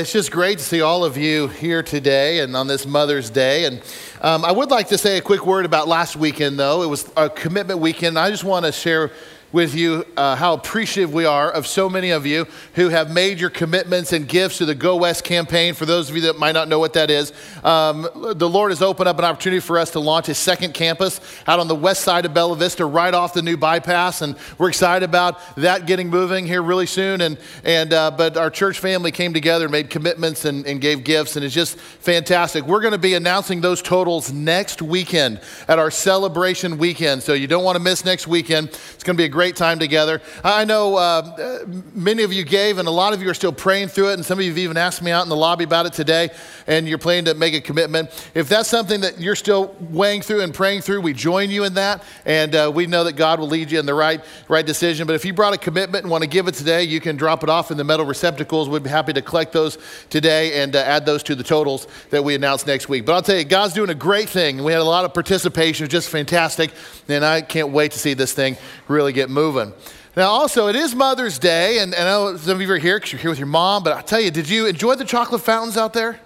it's just great to see all of you here today and on this Mother's Day. And um, I would like to say a quick word about last weekend, though. It was a commitment weekend. I just want to share with you uh, how appreciative we are of so many of you who have made your commitments and gifts to the Go West campaign. For those of you that might not know what that is, um, the Lord has opened up an opportunity for us to launch a second campus out on the west side of Bella Vista, right off the new bypass, and we're excited about that getting moving here really soon. And and uh, but our church family came together, made commitments, and, and gave gifts, and it's just fantastic. We're going to be announcing those totals next weekend at our celebration weekend, so you don't want to miss next weekend. It's going to be a great great time together. I know uh, many of you gave, and a lot of you are still praying through it, and some of you have even asked me out in the lobby about it today, and you're planning to make a commitment. If that's something that you're still weighing through and praying through, we join you in that, and uh, we know that God will lead you in the right, right decision. But if you brought a commitment and want to give it today, you can drop it off in the metal receptacles. We'd be happy to collect those today and uh, add those to the totals that we announce next week. But I'll tell you, God's doing a great thing. We had a lot of participation, just fantastic, and I can't wait to see this thing really get moving. Now, also, it is Mother's Day, and, and I know some of you are here because you're here with your mom, but I'll tell you, did you enjoy the chocolate fountains out there?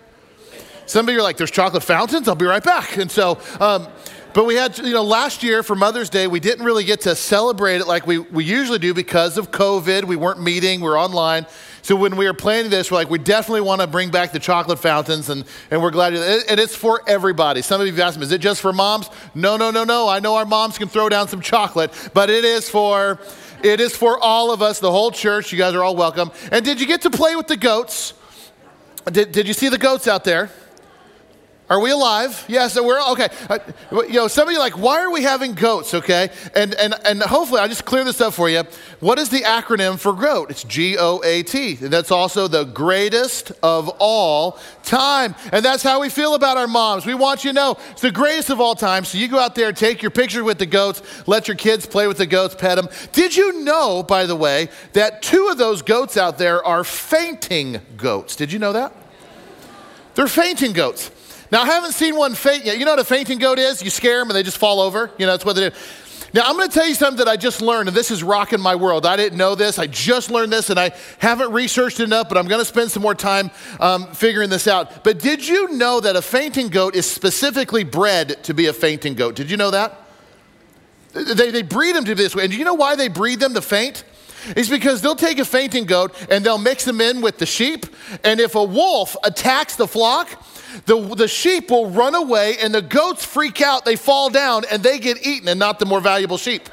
Some of you are like, there's chocolate fountains? I'll be right back. And so, um, but we had, you know, last year for Mother's Day, we didn't really get to celebrate it like we, we usually do because of COVID. We weren't meeting, we were online. So when we were planning this, we're like, we definitely want to bring back the chocolate fountains, and, and we're glad. It, and it's for everybody. Some of you have asked me, is it just for moms? No, no, no, no. I know our moms can throw down some chocolate, but it is for it is for all of us, the whole church. You guys are all welcome. And did you get to play with the goats? Did, did you see the goats out there? Are we alive? Yes, we're okay. Uh, you know, some of you like, why are we having goats? Okay, and and and hopefully I just clear this up for you. What is the acronym for GOAT? It's G O A T, and that's also the greatest of all time. And that's how we feel about our moms. We want you to know it's the greatest of all time. So you go out there, take your picture with the goats, let your kids play with the goats, pet them. Did you know, by the way, that two of those goats out there are fainting goats? Did you know that? They're fainting goats. Now, I haven't seen one faint yet. You know what a fainting goat is? You scare them and they just fall over. You know, that's what they do. Now, I'm going to tell you something that I just learned, and this is rocking my world. I didn't know this. I just learned this, and I haven't researched enough, but I'm going to spend some more time um, figuring this out. But did you know that a fainting goat is specifically bred to be a fainting goat? Did you know that? They, they breed them to be this way. And do you know why they breed them to faint? It's because they'll take a fainting goat and they'll mix them in with the sheep. And if a wolf attacks the flock, the, the sheep will run away and the goats freak out, they fall down, and they get eaten and not the more valuable sheep.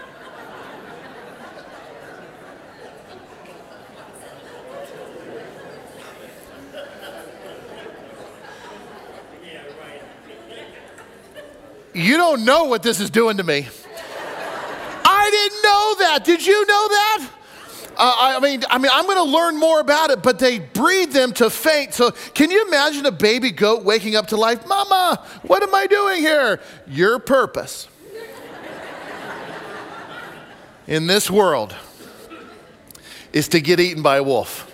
You don't know what this is doing to me. I didn't know that. Did you know that? Uh, I mean, I mean, I'm going to learn more about it, but they breed them to faint. So, can you imagine a baby goat waking up to life? Mama, what am I doing here? Your purpose in this world is to get eaten by a wolf.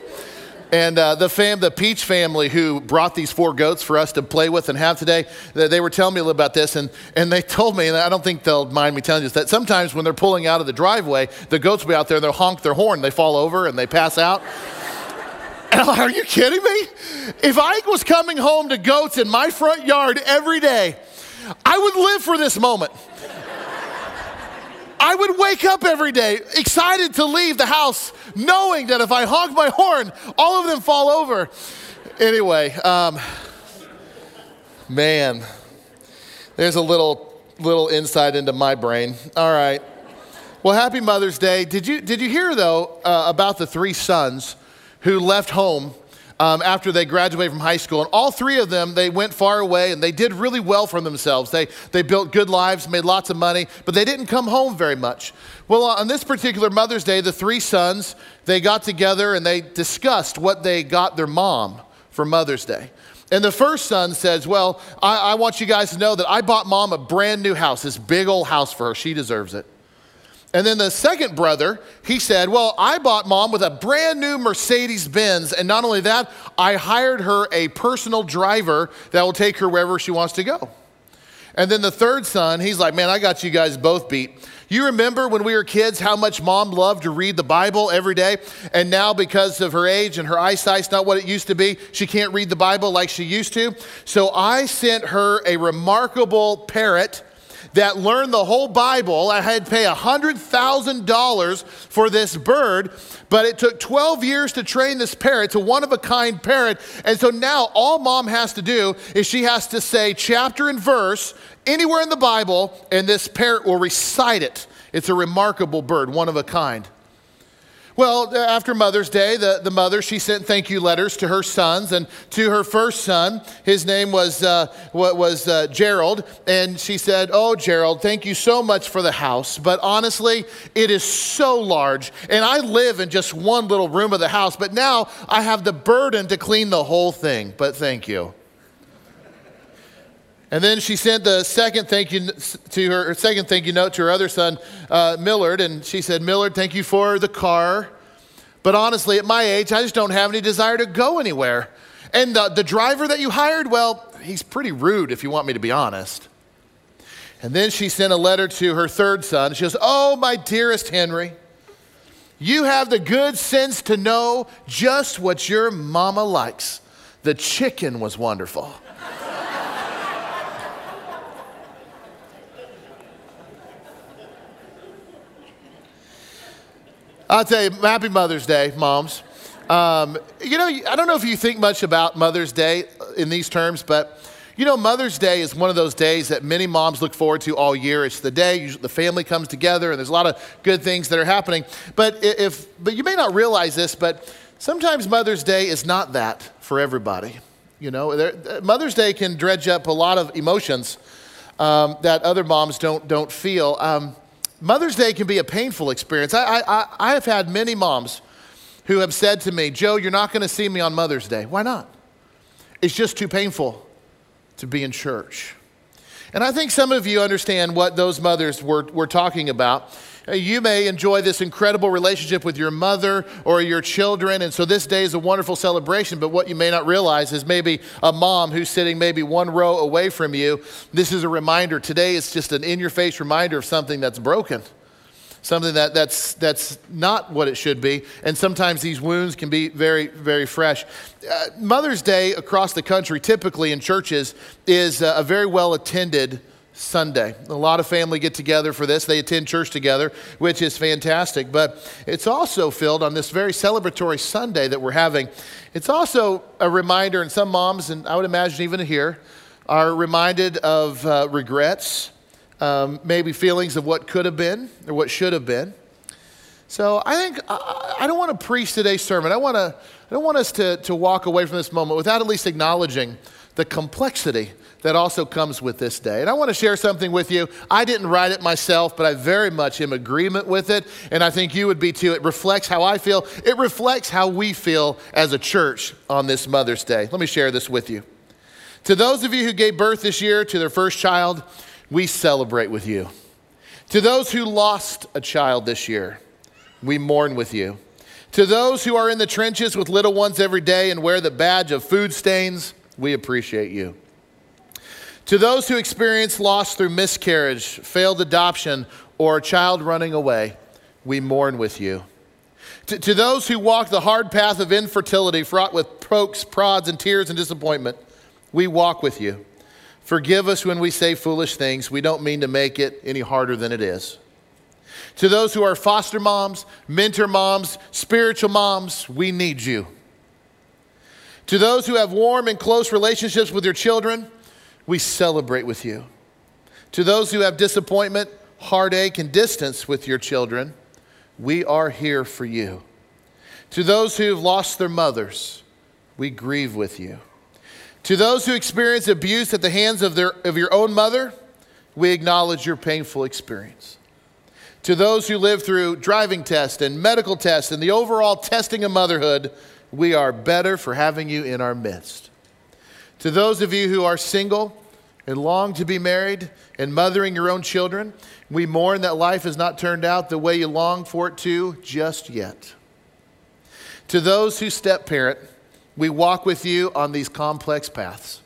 And uh, the fam, the Peach family who brought these four goats for us to play with and have today, they were telling me a little about this, and, and they told me, and I don't think they'll mind me telling you this, that sometimes when they're pulling out of the driveway, the goats will be out there, and they'll honk their horn, they fall over and they pass out. And I'm like, are you kidding me? If I was coming home to goats in my front yard every day, I would live for this moment. I would wake up every day excited to leave the house, knowing that if I honk my horn, all of them fall over. Anyway, um, man, there's a little little insight into my brain. All right. Well, happy Mother's Day. Did you did you hear though uh, about the three sons who left home um, after they graduated from high school. And all three of them, they went far away and they did really well for themselves. They, they built good lives, made lots of money, but they didn't come home very much. Well, on this particular Mother's Day, the three sons, they got together and they discussed what they got their mom for Mother's Day. And the first son says, Well, I, I want you guys to know that I bought mom a brand new house, this big old house for her. She deserves it. And then the second brother, he said, Well, I bought mom with a brand new Mercedes Benz. And not only that, I hired her a personal driver that will take her wherever she wants to go. And then the third son, he's like, Man, I got you guys both beat. You remember when we were kids how much mom loved to read the Bible every day? And now, because of her age and her eyesight's not what it used to be, she can't read the Bible like she used to. So I sent her a remarkable parrot that learned the whole Bible. I had to pay $100,000 for this bird, but it took 12 years to train this parrot. A one of a kind parrot. And so now all mom has to do is she has to say chapter and verse anywhere in the Bible, and this parrot will recite it. It's a remarkable bird, one of a kind. Well, after Mother's Day, the, the mother, she sent thank you letters to her sons and to her first son. His name was, uh, was uh, Gerald. And she said, Oh, Gerald, thank you so much for the house. But honestly, it is so large. And I live in just one little room of the house. But now I have the burden to clean the whole thing. But thank you. And then she sent the second thank you to her, second thank you note to her other son, uh, Millard, and she said, "Millard, thank you for the car, but honestly, at my age, I just don't have any desire to go anywhere. And the, the driver that you hired, well, he's pretty rude, if you want me to be honest." And then she sent a letter to her third son. She goes, "Oh, my dearest Henry." You have the good sense to know just what your mama likes. The chicken was wonderful. I'll tell you, happy Mother's Day, moms. Um, you know, I don't know if you think much about Mother's Day in these terms, but you know, Mother's Day is one of those days that many moms look forward to all year. It's the day the family comes together, and there's a lot of good things that are happening. But if, but you may not realize this, but sometimes Mother's Day is not that for everybody. You know, Mother's Day can dredge up a lot of emotions um, that other moms don't don't feel. Um, Mother's Day can be a painful experience. I, I, I have had many moms who have said to me, Joe, you're not going to see me on Mother's Day. Why not? It's just too painful to be in church. And I think some of you understand what those mothers were, were talking about. You may enjoy this incredible relationship with your mother or your children, and so this day is a wonderful celebration. But what you may not realize is maybe a mom who's sitting maybe one row away from you. This is a reminder. Today is just an in your face reminder of something that's broken something that, that's, that's not what it should be. And sometimes these wounds can be very, very fresh. Uh, Mother's Day across the country, typically in churches, is a very well attended Sunday. A lot of family get together for this. They attend church together, which is fantastic. But it's also filled on this very celebratory Sunday that we're having. It's also a reminder, and some moms, and I would imagine even here, are reminded of uh, regrets, um, maybe feelings of what could have been or what should have been. So I think I, I don't want to preach today's sermon. I want to. I don't want us to, to walk away from this moment without at least acknowledging the complexity that also comes with this day. And I want to share something with you. I didn't write it myself, but I very much am agreement with it, and I think you would be too. It reflects how I feel, it reflects how we feel as a church on this Mother's Day. Let me share this with you. To those of you who gave birth this year to their first child, we celebrate with you. To those who lost a child this year, we mourn with you. To those who are in the trenches with little ones every day and wear the badge of food stains, we appreciate you. To those who experience loss through miscarriage, failed adoption, or a child running away, we mourn with you. To, to, those who walk the hard path of infertility, fraught with pokes, prods, and tears and disappointment, we walk with you. Forgive us when we say foolish things. We don't mean to make it any harder than it is. To those who are foster moms, mentor moms, spiritual moms, we need you. To those who have warm and close relationships with your children, we celebrate with you. To those who have disappointment, heartache, and distance with your children, we are here for you. To those who have lost their mothers, we grieve with you. To those who experience abuse at the hands of, their, of your own mother, we acknowledge your painful experience. To those who live through driving tests and medical tests and the overall testing of motherhood, we are better for having you in our midst. To those of you who are single and long to be married and mothering your own children, we mourn that life has not turned out the way you long for it to just yet. To those who step parent, we walk with you on these complex paths.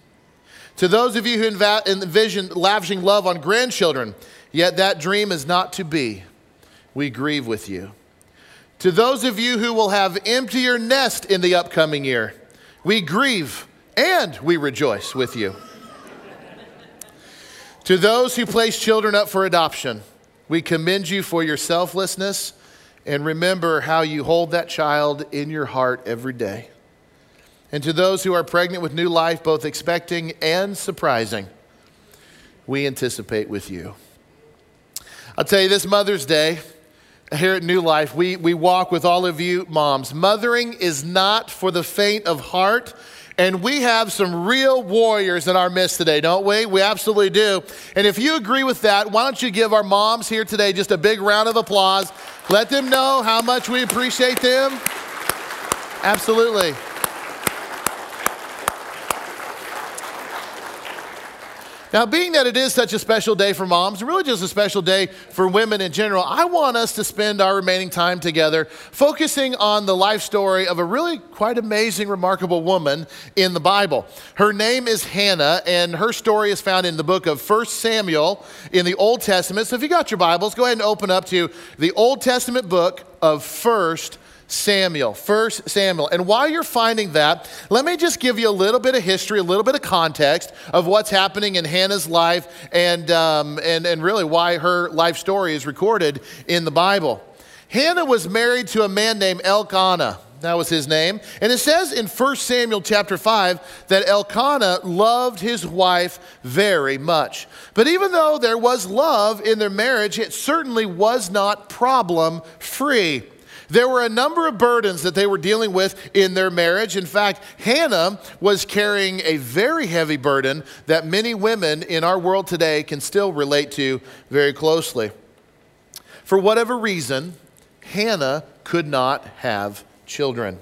To those of you who envision lavishing love on grandchildren, yet that dream is not to be, we grieve with you. To those of you who will have emptier nest in the upcoming year, we grieve and we rejoice with you. to those who place children up for adoption, we commend you for your selflessness and remember how you hold that child in your heart every day. And to those who are pregnant with new life, both expecting and surprising, we anticipate with you. I'll tell you this Mother's Day, here at New Life, we, we walk with all of you moms. Mothering is not for the faint of heart. And we have some real warriors in our midst today, don't we? We absolutely do. And if you agree with that, why don't you give our moms here today just a big round of applause? Let them know how much we appreciate them. Absolutely. Now, being that it is such a special day for moms, really just a special day for women in general, I want us to spend our remaining time together focusing on the life story of a really quite amazing, remarkable woman in the Bible. Her name is Hannah, and her story is found in the book of 1 Samuel in the Old Testament. So if you got your Bibles, go ahead and open up to the Old Testament book of 1 Samuel, First Samuel. And while you're finding that, let me just give you a little bit of history, a little bit of context of what's happening in Hannah's life and, um, and, and really why her life story is recorded in the Bible. Hannah was married to a man named Elkanah. That was his name. And it says in 1 Samuel chapter 5 that Elkanah loved his wife very much. But even though there was love in their marriage, it certainly was not problem free. There were a number of burdens that they were dealing with in their marriage. In fact, Hannah was carrying a very heavy burden that many women in our world today can still relate to very closely. For whatever reason, Hannah could not have children.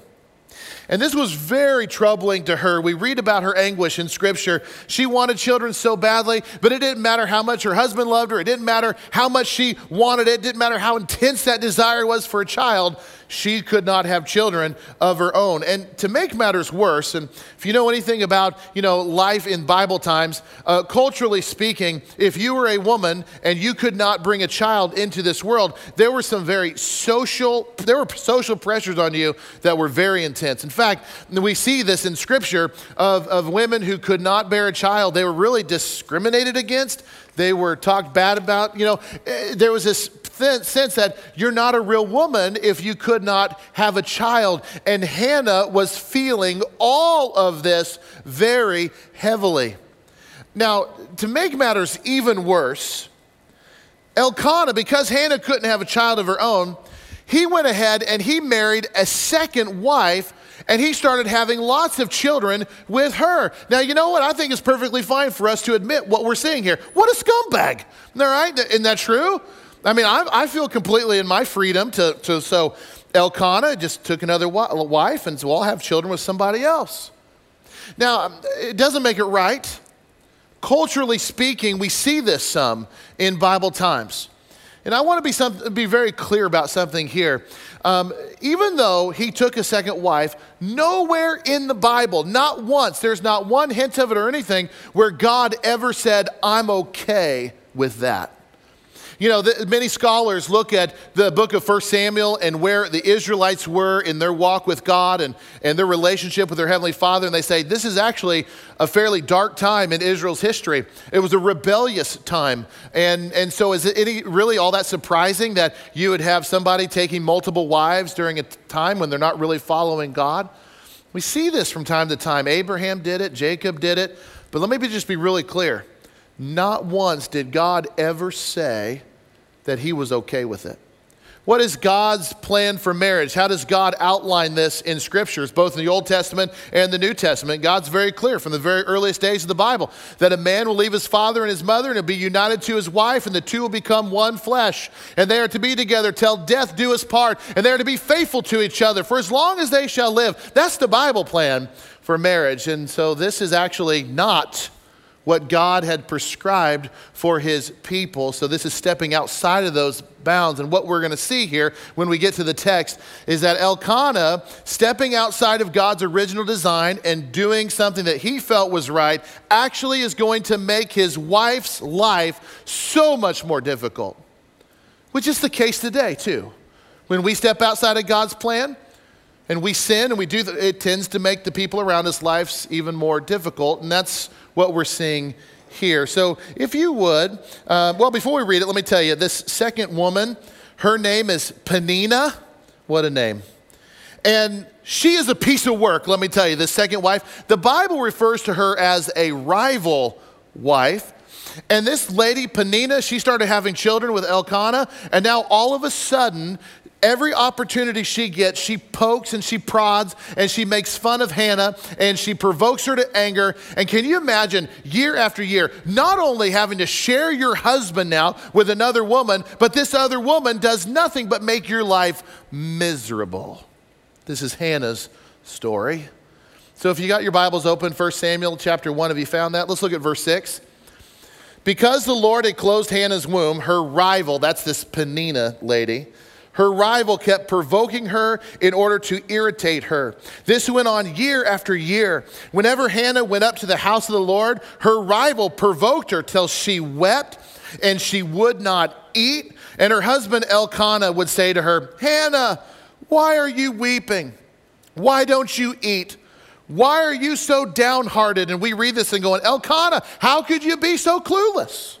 And this was very troubling to her. We read about her anguish in Scripture. She wanted children so badly, but it didn't matter how much her husband loved her. It didn't matter how much she wanted it. It didn't matter how intense that desire was for a child she could not have children of her own. And to make matters worse, and if you know anything about you know life in Bible times, uh, culturally speaking, if you were a woman and you could not bring a child into this world, there were some very social there were social pressures on you that were very intense. In fact, we see this in Scripture of, of women who could not bear a child. They were really discriminated against. They were talked bad about. You know, eh, there was this sense that you're not a real woman if you could not have a child. And Hannah was feeling all of this very heavily. Now, to make matters even worse, Elkanah, because Hannah couldn't have a child of her own, he went ahead and he married a second wife and he started having lots of children with her. Now, you know what? I think it's perfectly fine for us to admit what we're seeing here. What a scumbag. All right? Isn't that true? I mean, I, I feel completely in my freedom to, to so Elkanah just took another wife and so I'll have children with somebody else. Now, um, it doesn't make it right. Culturally speaking, we see this some in Bible times. And I want to be, some, be very clear about something here. Um, even though he took a second wife, nowhere in the Bible, not once, there's not one hint of it or anything where God ever said, I'm okay with that. You know, the, many scholars look at the book of 1 Samuel and where the Israelites were in their walk with God and, and their relationship with their Heavenly Father, and they say this is actually a fairly dark time in Israel's history. It was a rebellious time. And, and so, is it any, really all that surprising that you would have somebody taking multiple wives during a time when they're not really following God? We see this from time to time. Abraham did it, Jacob did it. But let me just be really clear. Not once did God ever say, that he was okay with it. What is God's plan for marriage? How does God outline this in scriptures, both in the Old Testament and the New Testament? God's very clear from the very earliest days of the Bible that a man will leave his father and his mother and will be united to his wife, and the two will become one flesh. And they are to be together till death do us part, and they are to be faithful to each other for as long as they shall live. That's the Bible plan for marriage. And so this is actually not what God had prescribed for his people. So this is stepping outside of those bounds. And what we're going to see here when we get to the text is that Elkanah, stepping outside of God's original design and doing something that he felt was right, actually is going to make his wife's life so much more difficult, which is the case today, too. When we step outside of God's plan, and we sin and we do it tends to make the people around us lives even more difficult and that's what we're seeing here. So, if you would, uh, well, before we read it, let me tell you this second woman, her name is Penina. What a name. And she is a piece of work, let me tell you, the second wife. The Bible refers to her as a rival wife. And this lady, Penina, she started having children with Elkanah, and now all of a sudden, Every opportunity she gets, she pokes and she prods and she makes fun of Hannah and she provokes her to anger. And can you imagine year after year, not only having to share your husband now with another woman, but this other woman does nothing but make your life miserable? This is Hannah's story. So if you got your Bibles open, 1 Samuel chapter 1, have you found that? Let's look at verse 6. Because the Lord had closed Hannah's womb, her rival, that's this Penina lady, her rival kept provoking her in order to irritate her. This went on year after year. Whenever Hannah went up to the house of the Lord, her rival provoked her till she wept and she would not eat. And her husband Elkanah would say to her, Hannah, why are you weeping? Why don't you eat? Why are you so downhearted? And we read this and going, Elkanah, how could you be so clueless?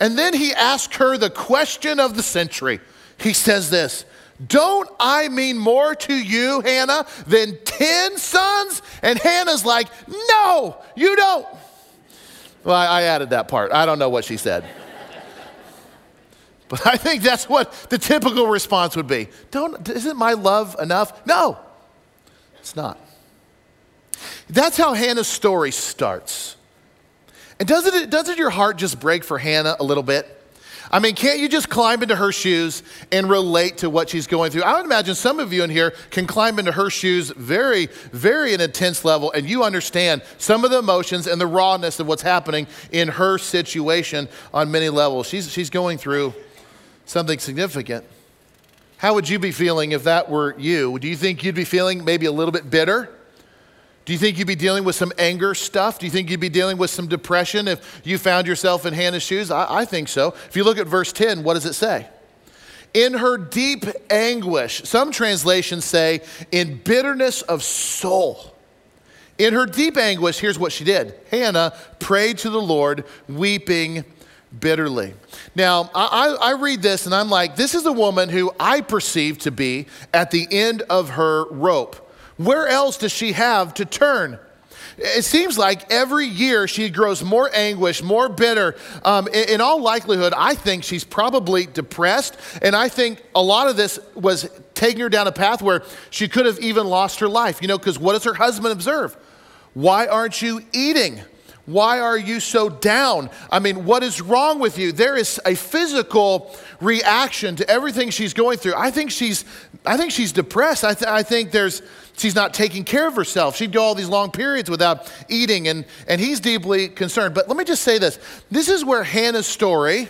And then he asked her the question of the century. He says this Don't I mean more to you, Hannah, than 10 sons? And Hannah's like, No, you don't. Well, I added that part. I don't know what she said. But I think that's what the typical response would be. Don't, isn't my love enough? No, it's not. That's how Hannah's story starts. And doesn't, it, doesn't your heart just break for Hannah a little bit? I mean, can't you just climb into her shoes and relate to what she's going through? I would imagine some of you in here can climb into her shoes very, very an intense level, and you understand some of the emotions and the rawness of what's happening in her situation on many levels. She's, she's going through something significant. How would you be feeling if that were you? Do you think you'd be feeling maybe a little bit bitter? Do you think you'd be dealing with some anger stuff? Do you think you'd be dealing with some depression if you found yourself in Hannah's shoes? I, I think so. If you look at verse 10, what does it say? In her deep anguish, some translations say, in bitterness of soul. In her deep anguish, here's what she did Hannah prayed to the Lord, weeping bitterly. Now, I, I, read this and I'm like, this is a woman who I perceive to be at the end of her rope. Where else does she have to turn? It seems like every year she grows more anguish, more bitter. Um, in, in, all likelihood, I think she's probably depressed. And I think a lot of this was taking her down a path where she could have even lost her life. You know, because what does her husband observe? Why aren't you eating? Why are you so down? I mean, what is wrong with you? There is a physical reaction to everything she's going through. I think she's, I think she's depressed. I, th- I think there's, she's not taking care of herself. She'd go all these long periods without eating, and, and he's deeply concerned. But let me just say this this is where Hannah's story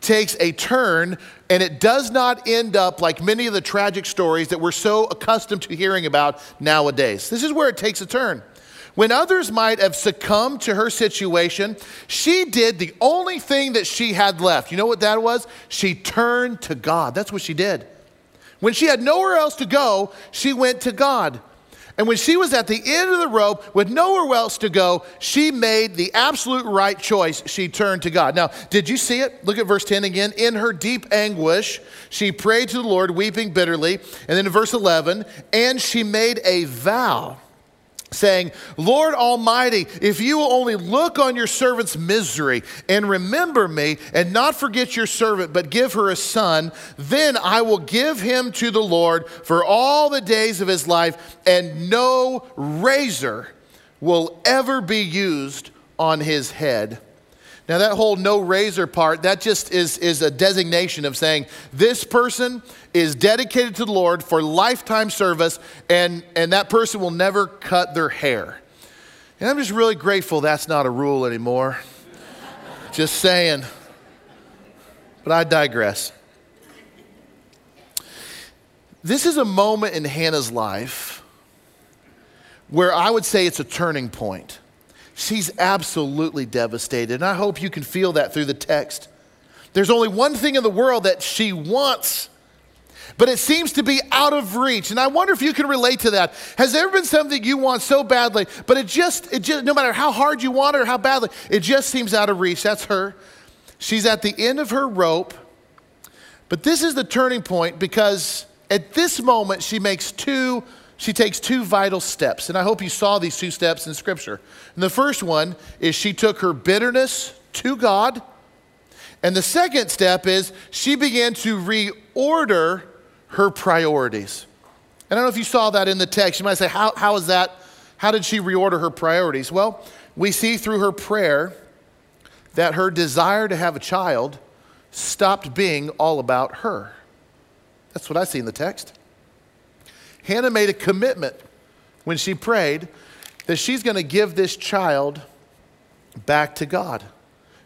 takes a turn, and it does not end up like many of the tragic stories that we're so accustomed to hearing about nowadays. This is where it takes a turn. When others might have succumbed to her situation, she did the only thing that she had left. You know what that was? She turned to God. That's what she did. When she had nowhere else to go, she went to God. And when she was at the end of the rope with nowhere else to go, she made the absolute right choice. She turned to God. Now, did you see it? Look at verse 10 again. In her deep anguish, she prayed to the Lord, weeping bitterly. And then in verse 11, and she made a vow saying, Lord Almighty, if you will only look on your servant's misery and remember me and not forget your servant, but give her a son, then I will give him to the Lord for all the days of his life, and no razor will ever be used on his head. Now, that whole no razor part, that just is, is a designation of saying this person is dedicated to the Lord for lifetime service, and, and that person will never cut their hair. And I'm just really grateful that's not a rule anymore. just saying. But I digress. This is a moment in Hannah's life where I would say it's a turning point. She's absolutely devastated, and I hope you can feel that through the text. There's only one thing in the world that she wants, but it seems to be out of reach. And I wonder if you can relate to that. Has there ever been something you want so badly, but it just, it just, no matter how hard you want it or how badly, it just seems out of reach? That's her. She's at the end of her rope. But this is the turning point because at this moment she makes two she takes two vital steps and i hope you saw these two steps in scripture. And the first one is she took her bitterness to god and the second step is she began to reorder her priorities. I don't know if you saw that in the text. You might say how, how is that? How did she reorder her priorities? Well we see through her prayer that her desire to have a child stopped being all about her. That's what I see in the text. Hannah made a commitment when she prayed that she's going to give this child back to God.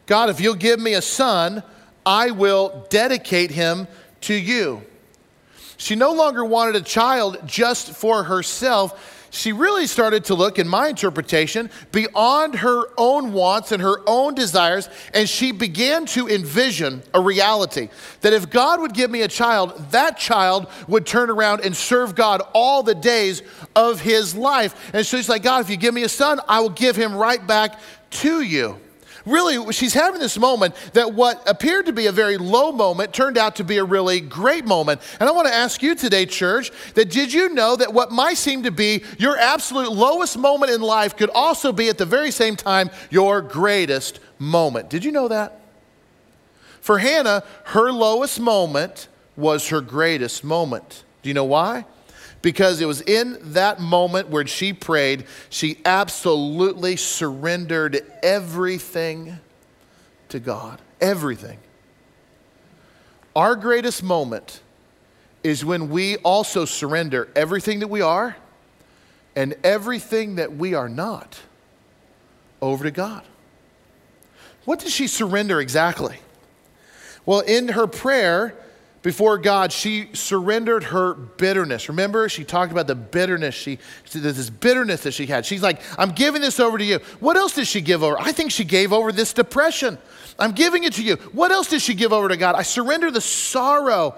God, if you'll give me a son, I will dedicate him to you. She no longer wanted a child just for herself she really started to look, in my interpretation, beyond her own wants and her own desires, and she began to envision a reality that if God would give me a child, that child would turn around and serve God all the days of his life. And so she's like, God, if you give me a son, I will give him right back to you really, she's having this moment that what appeared to be a very low moment turned out to be a really great moment. And I want to ask you today, church, that did you know that what might seem to be your absolute lowest moment in life could also be at the very same time your greatest moment? Did you know that? For Hannah, her lowest moment was her greatest moment. Do you know why? Because it was in that moment where she prayed, she absolutely surrendered everything to God. Everything. Our greatest moment is when we also surrender everything that we are and everything that we are not over to God. What did she surrender exactly? Well, in her prayer, before God, she surrendered her bitterness. Remember, she talked about the bitterness. She, this bitterness that she had. She's like, I'm giving this over to you. What else did she give over? I think she gave over this depression. I'm giving it to you. What else did she give over to God? I surrender the sorrow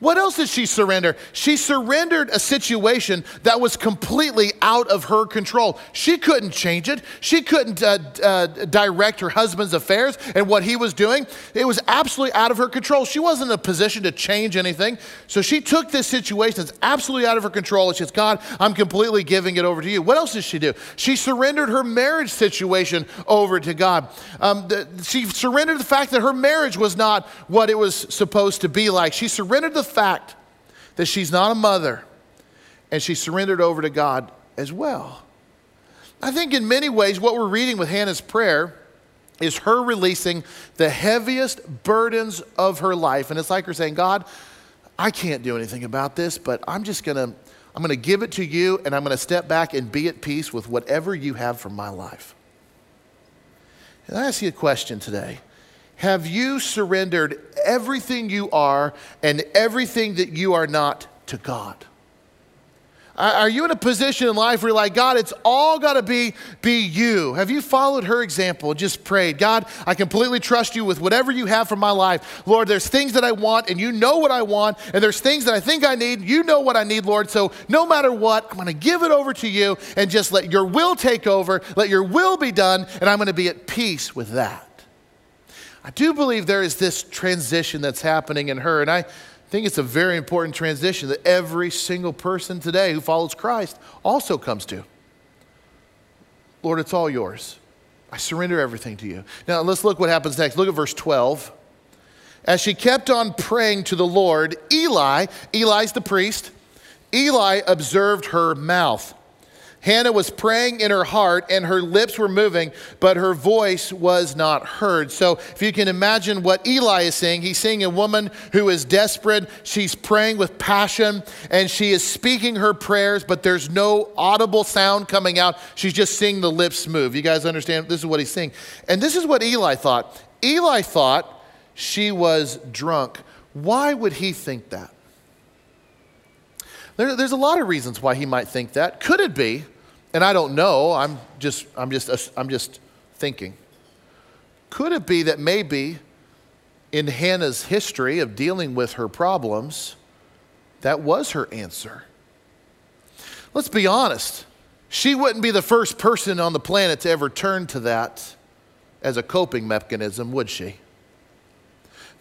what else did she surrender? She surrendered a situation that was completely out of her control. She couldn't change it. She couldn't uh, uh, direct her husband's affairs and what he was doing. It was absolutely out of her control. She wasn't in a position to change anything. So she took this situation that's absolutely out of her control and she says, God, I'm completely giving it over to you. What else did she do? She surrendered her marriage situation over to God. Um, the, she surrendered the fact that her marriage was not what it was supposed to be like. She surrendered the fact that she's not a mother and she surrendered over to God as well. I think in many ways, what we're reading with Hannah's prayer is her releasing the heaviest burdens of her life. And it's like her saying, God, I can't do anything about this, but I'm just going to. I'm going to give it to you and I'm going to step back and be at peace with whatever you have for my life. And I ask you a question today. Have you surrendered everything you are and everything that you are not to God? Are you in a position in life where you're like, God, it's all got to be, be you? Have you followed her example? and Just prayed, God, I completely trust you with whatever you have for my life. Lord, there's things that I want and you know what I want, and there's things that I think I need. You know what I need, Lord. So no matter what, I'm going to give it over to you and just let your will take over, let your will be done, and I'm going to be at peace with that. I do believe there is this transition that's happening in her, and I think it's a very important transition that every single person today who follows Christ also comes to. Lord, it's all yours. I surrender everything to you. Now, let's look what happens next. Look at verse 12. As she kept on praying to the Lord, Eli, Eli's the priest, Eli observed her mouth. Hannah was praying in her heart and her lips were moving, but her voice was not heard. So, if you can imagine what Eli is saying, he's seeing a woman who is desperate. She's praying with passion and she is speaking her prayers, but there's no audible sound coming out. She's just seeing the lips move. You guys understand? This is what he's saying. And this is what Eli thought. Eli thought she was drunk. Why would he think that? There, there's a lot of reasons why he might think that. Could it be, and I don't know, I'm just, I'm just, I'm just thinking. Could it be that maybe in Hannah's history of dealing with her problems, that was her answer? Let's be honest. She wouldn't be the first person on the planet to ever turn to that as a coping mechanism, would she?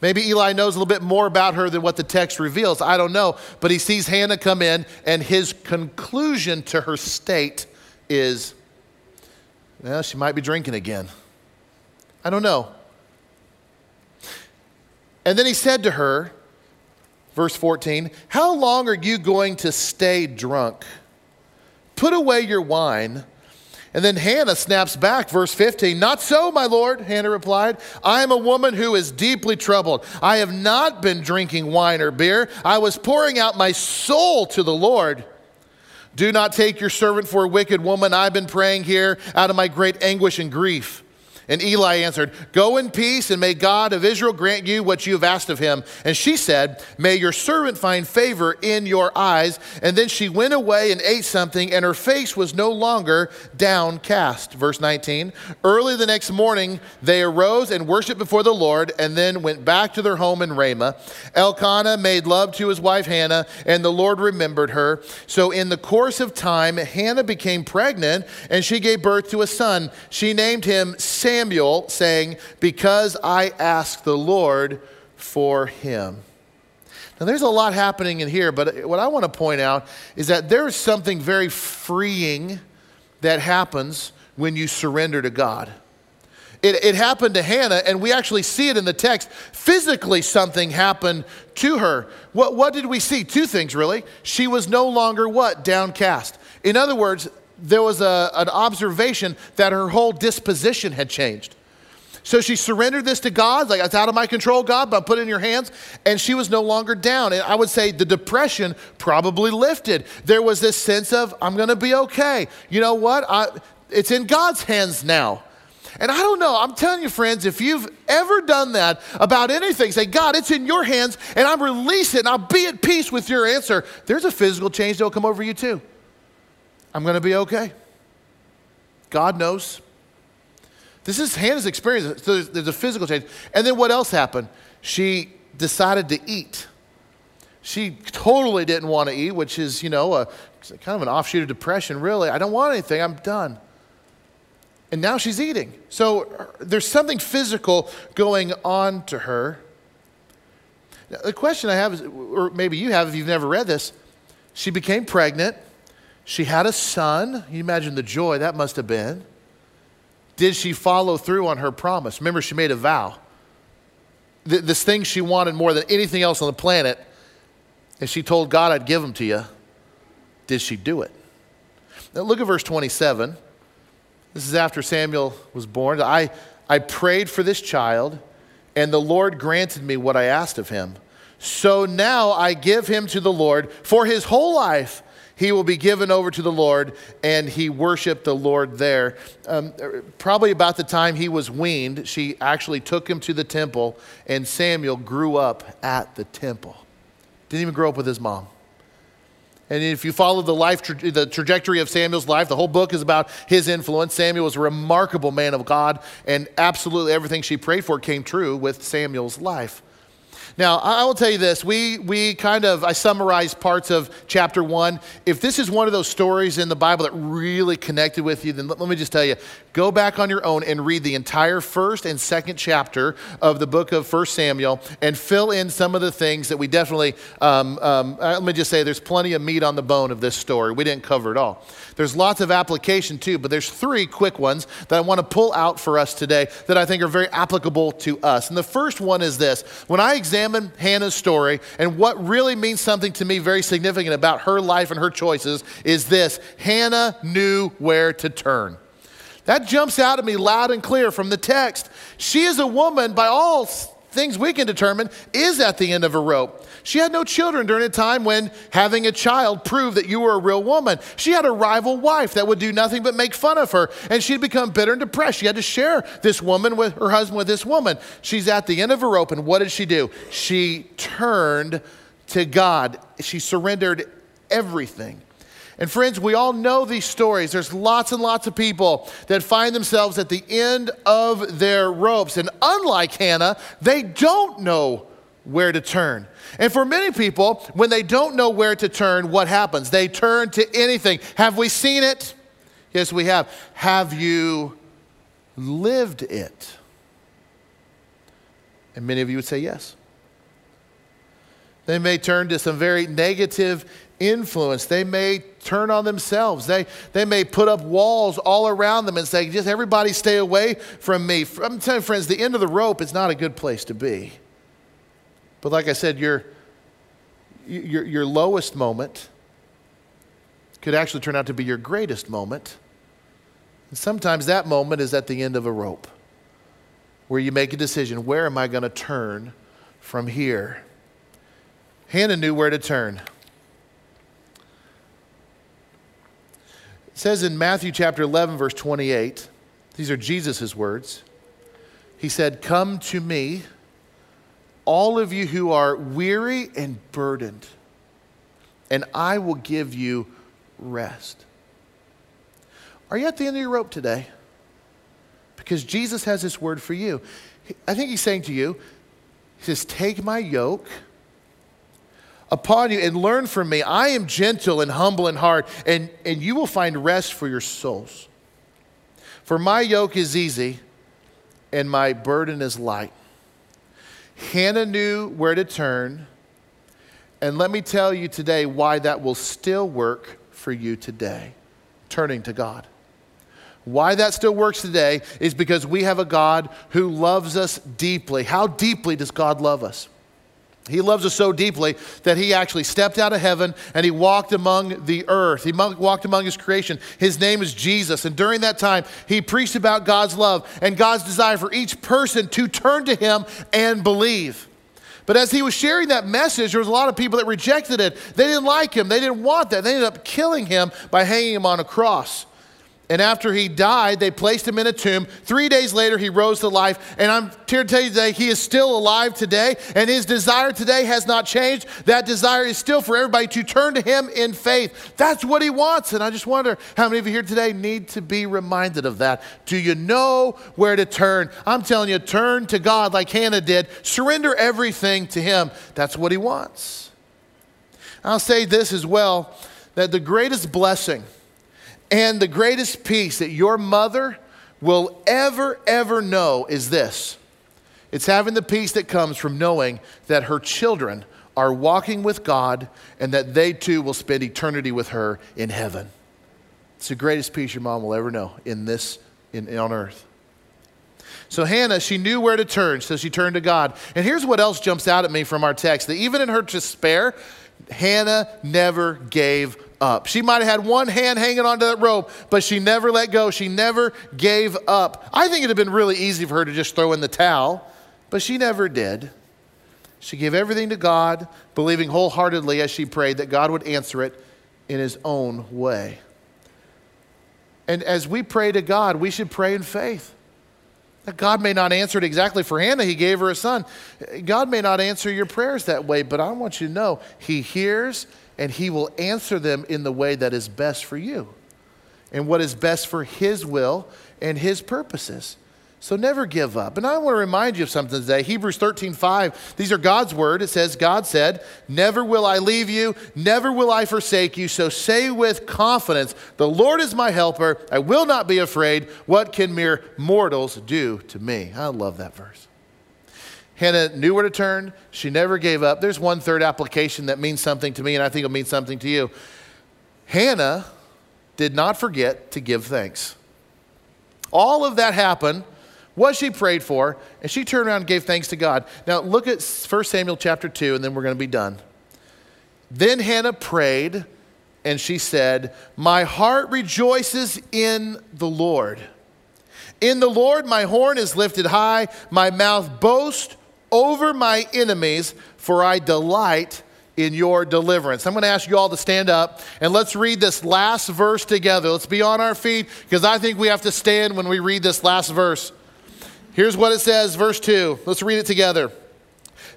Maybe Eli knows a little bit more about her than what the text reveals. I don't know. But he sees Hannah come in, and his conclusion to her state is, well, she might be drinking again. I don't know. And then he said to her, verse 14, How long are you going to stay drunk? Put away your wine. And then Hannah snaps back, verse 15. Not so, my Lord, Hannah replied. I am a woman who is deeply troubled. I have not been drinking wine or beer. I was pouring out my soul to the Lord. Do not take your servant for a wicked woman. I've been praying here out of my great anguish and grief. And Eli answered, Go in peace, and may God of Israel grant you what you have asked of him. And she said, May your servant find favor in your eyes. And then she went away and ate something, and her face was no longer downcast. Verse 19 Early the next morning, they arose and worshiped before the Lord, and then went back to their home in Ramah. Elkanah made love to his wife Hannah, and the Lord remembered her. So in the course of time, Hannah became pregnant, and she gave birth to a son. She named him Samuel Samuel, saying, Because I asked the Lord for him. Now, there's a lot happening in here, but what I want to point out is that there is something very freeing that happens when you surrender to God. It, it, happened to Hannah, and we actually see it in the text. Physically, something happened to her. What, what did we see? Two things, really. She was no longer what? Downcast. In other words, there was a, an observation that her whole disposition had changed. So she surrendered this to God, like, it's out of my control, God, but I put it in your hands. And she was no longer down. And I would say the depression probably lifted. There was this sense of, I'm going to be okay. You know what? I, it's in God's hands now. And I don't know, I'm telling you, friends, if you've ever done that about anything, say, God, it's in your hands, and I'm releasing, I'll be at peace with your answer, there's a physical change that will come over you too. I'm going to be okay. God knows. This is Hannah's experience. So there's, there's a physical change. And then what else happened? She decided to eat. She totally didn't want to eat, which is, you know, a, kind of an offshoot of depression, really. I don't want anything. I'm done. And now she's eating. So uh, there's something physical going on to her. Now, the question I have is, or maybe you have if you've never read this, she became pregnant. She had a son. You imagine the joy that must have been. Did she follow through on her promise? Remember, she made a vow. Th- this thing she wanted more than anything else on the planet, and she told God, I'd give them to you. Did she do it? Now, look at verse 27. This is after Samuel was born. I, I prayed for this child, and the Lord granted me what I asked of him. So now I give him to the Lord for his whole life he will be given over to the Lord, and he worshiped the Lord there. Um, probably about the time he was weaned, she actually took him to the temple, and Samuel grew up at the temple. Didn't even grow up with his mom. And if you follow the life, tra- the trajectory of Samuel's life, the whole book is about his influence. Samuel was a remarkable man of God, and absolutely everything she prayed for came true with Samuel's life. Now, I will tell you this. We, we kind of, I summarized parts of chapter one. If this is one of those stories in the Bible that really connected with you, then let, let me just tell you go back on your own and read the entire first and second chapter of the book of First Samuel and fill in some of the things that we definitely, um, um, uh, let me just say, there's plenty of meat on the bone of this story. We didn't cover it all. There's lots of application too, but there's three quick ones that I want to pull out for us today that I think are very applicable to us. And the first one is this when I examine Hannah's story, and what really means something to me very significant about her life and her choices is this Hannah knew where to turn. That jumps out at me loud and clear from the text. She is a woman, by all things we can determine, is at the end of a rope. She had no children during a time when having a child proved that you were a real woman. She had a rival wife that would do nothing but make fun of her, and she'd become bitter and depressed. She had to share this woman with her husband with this woman. She's at the end of a rope, and what did she do? She turned to God. She surrendered everything. And friends, we all know these stories. There's lots and lots of people that find themselves at the end of their ropes. And unlike Hannah, they don't know where to turn. And for many people, when they don't know where to turn, what happens? They turn to anything. Have we seen it? Yes, we have. Have you lived it? And many of you would say yes. They may turn to some very negative influence. They may turn on themselves. They, they may put up walls all around them and say, just everybody stay away from me. I'm telling you, friends, the end of the rope is not a good place to be. But like I said, your, your, your lowest moment could actually turn out to be your greatest moment. And sometimes that moment is at the end of a rope where you make a decision where am I going to turn from here? Hannah knew where to turn. It says in Matthew chapter 11, verse 28, these are Jesus' words. He said, Come to me, all of you who are weary and burdened, and I will give you rest. Are you at the end of your rope today? Because Jesus has this word for you. I think he's saying to you, He says, Take my yoke upon you and learn from me. I am gentle and humble in heart, and, and you will find rest for your souls. For my yoke is easy and my burden is light. Hannah knew where to turn, and let me tell you today why that will still work for you today turning to God. Why that still works today is because we have a God who loves us deeply. How deeply does God love us? He loves us so deeply that he actually stepped out of heaven and he walked among the earth. He walked among his creation. His name is Jesus. And during that time, he preached about God's love and God's desire for each person to turn to him and believe. But as he was sharing that message, there was a lot of people that rejected it. They didn't like him, they didn't want that. They ended up killing him by hanging him on a cross. And after he died, they placed him in a tomb. Three days later, he rose to life. And I'm here to tell you today, he is still alive today. And his desire today has not changed. That desire is still for everybody to turn to him in faith. That's what he wants. And I just wonder how many of you here today need to be reminded of that. Do you know where to turn? I'm telling you, turn to God like Hannah did. Surrender everything to him. That's what he wants. I'll say this as well that the greatest blessing and the greatest peace that your mother will ever, ever know is this it's having the peace that comes from knowing that her children are walking with God and that they too will spend eternity with her in heaven. It's the greatest peace your mom will ever know in this, in, on earth. So Hannah, she knew where to turn, so she turned to God. And here's what else jumps out at me from our text that even in her despair, Hannah never gave up. She might have had one hand hanging onto that rope, but she never let go. She never gave up. I think it would have been really easy for her to just throw in the towel, but she never did. She gave everything to God, believing wholeheartedly as she prayed that God would answer it in His own way. And as we pray to God, we should pray in faith. That God may not answer it exactly for Hannah. He gave her a son. God may not answer your prayers that way, but I want you to know He hears and He will answer them in the way that is best for you and what is best for His will and His purposes. So never give up. And I want to remind you of something today. Hebrews 13, 5. These are God's word. It says, God said, Never will I leave you, never will I forsake you. So say with confidence, The Lord is my helper. I will not be afraid. What can mere mortals do to me? I love that verse. Hannah knew where to turn. She never gave up. There's one third application that means something to me, and I think it'll mean something to you. Hannah did not forget to give thanks. All of that happened what she prayed for, and she turned around and gave thanks to God. Now, look at 1 Samuel chapter 2, and then we're going to be done. Then Hannah prayed, and she said, My heart rejoices in the Lord. In the Lord, my horn is lifted high, my mouth boasts over my enemies, for I delight in your deliverance. I'm going to ask you all to stand up and let's read this last verse together. Let's be on our feet because I think we have to stand when we read this last verse. Here's what it says, verse 2. Let's read it together.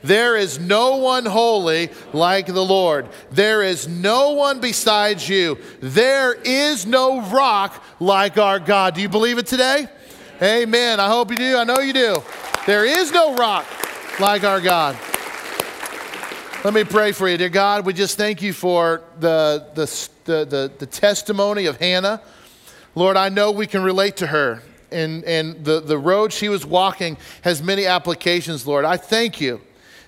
There is no one holy like the Lord. There is no one besides you. There is no rock like our God. Do you believe it today? Amen. I hope you do. I know you do. There is no rock like our God. Let me pray for you. Dear God, we just thank you for the, the, the, the, testimony of Hannah. Lord, I know we can relate to her. And, and the, the road she was walking has many applications, Lord. I thank you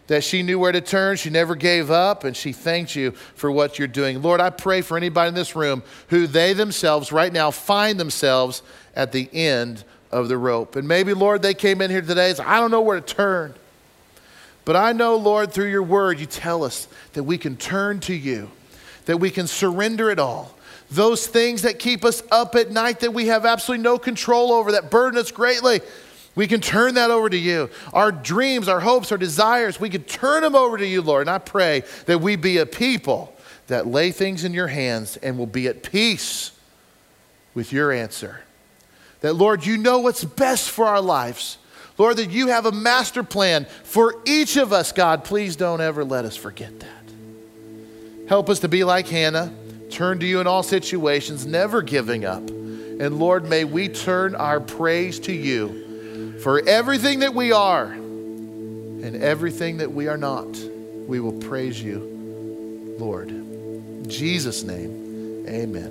that she knew where to turn. She never gave up, and she thanked you for what you're doing. Lord, I pray for anybody in this room who they themselves right now find themselves at the end of the rope. And maybe, Lord, they came in here today and said, I don't know where to turn. But I know, Lord, through your word, you tell us that we can turn to you, that we can surrender it all. Those things that keep us up at night that we have absolutely no control over, that burden us greatly, we can turn that over to you. Our dreams, our hopes, our desires, we can turn them over to you, Lord. And I pray that we be a people that lay things in your hands and will be at peace with your answer. That, Lord, you know what's best for our lives. Lord, that you have a master plan for each of us, God. Please don't ever let us forget that. Help us to be like Hannah, turn to you in all situations, never giving up. And Lord, may we turn our praise to you for everything that we are and everything that we are not. We will praise you, Lord. In Jesus' name, amen.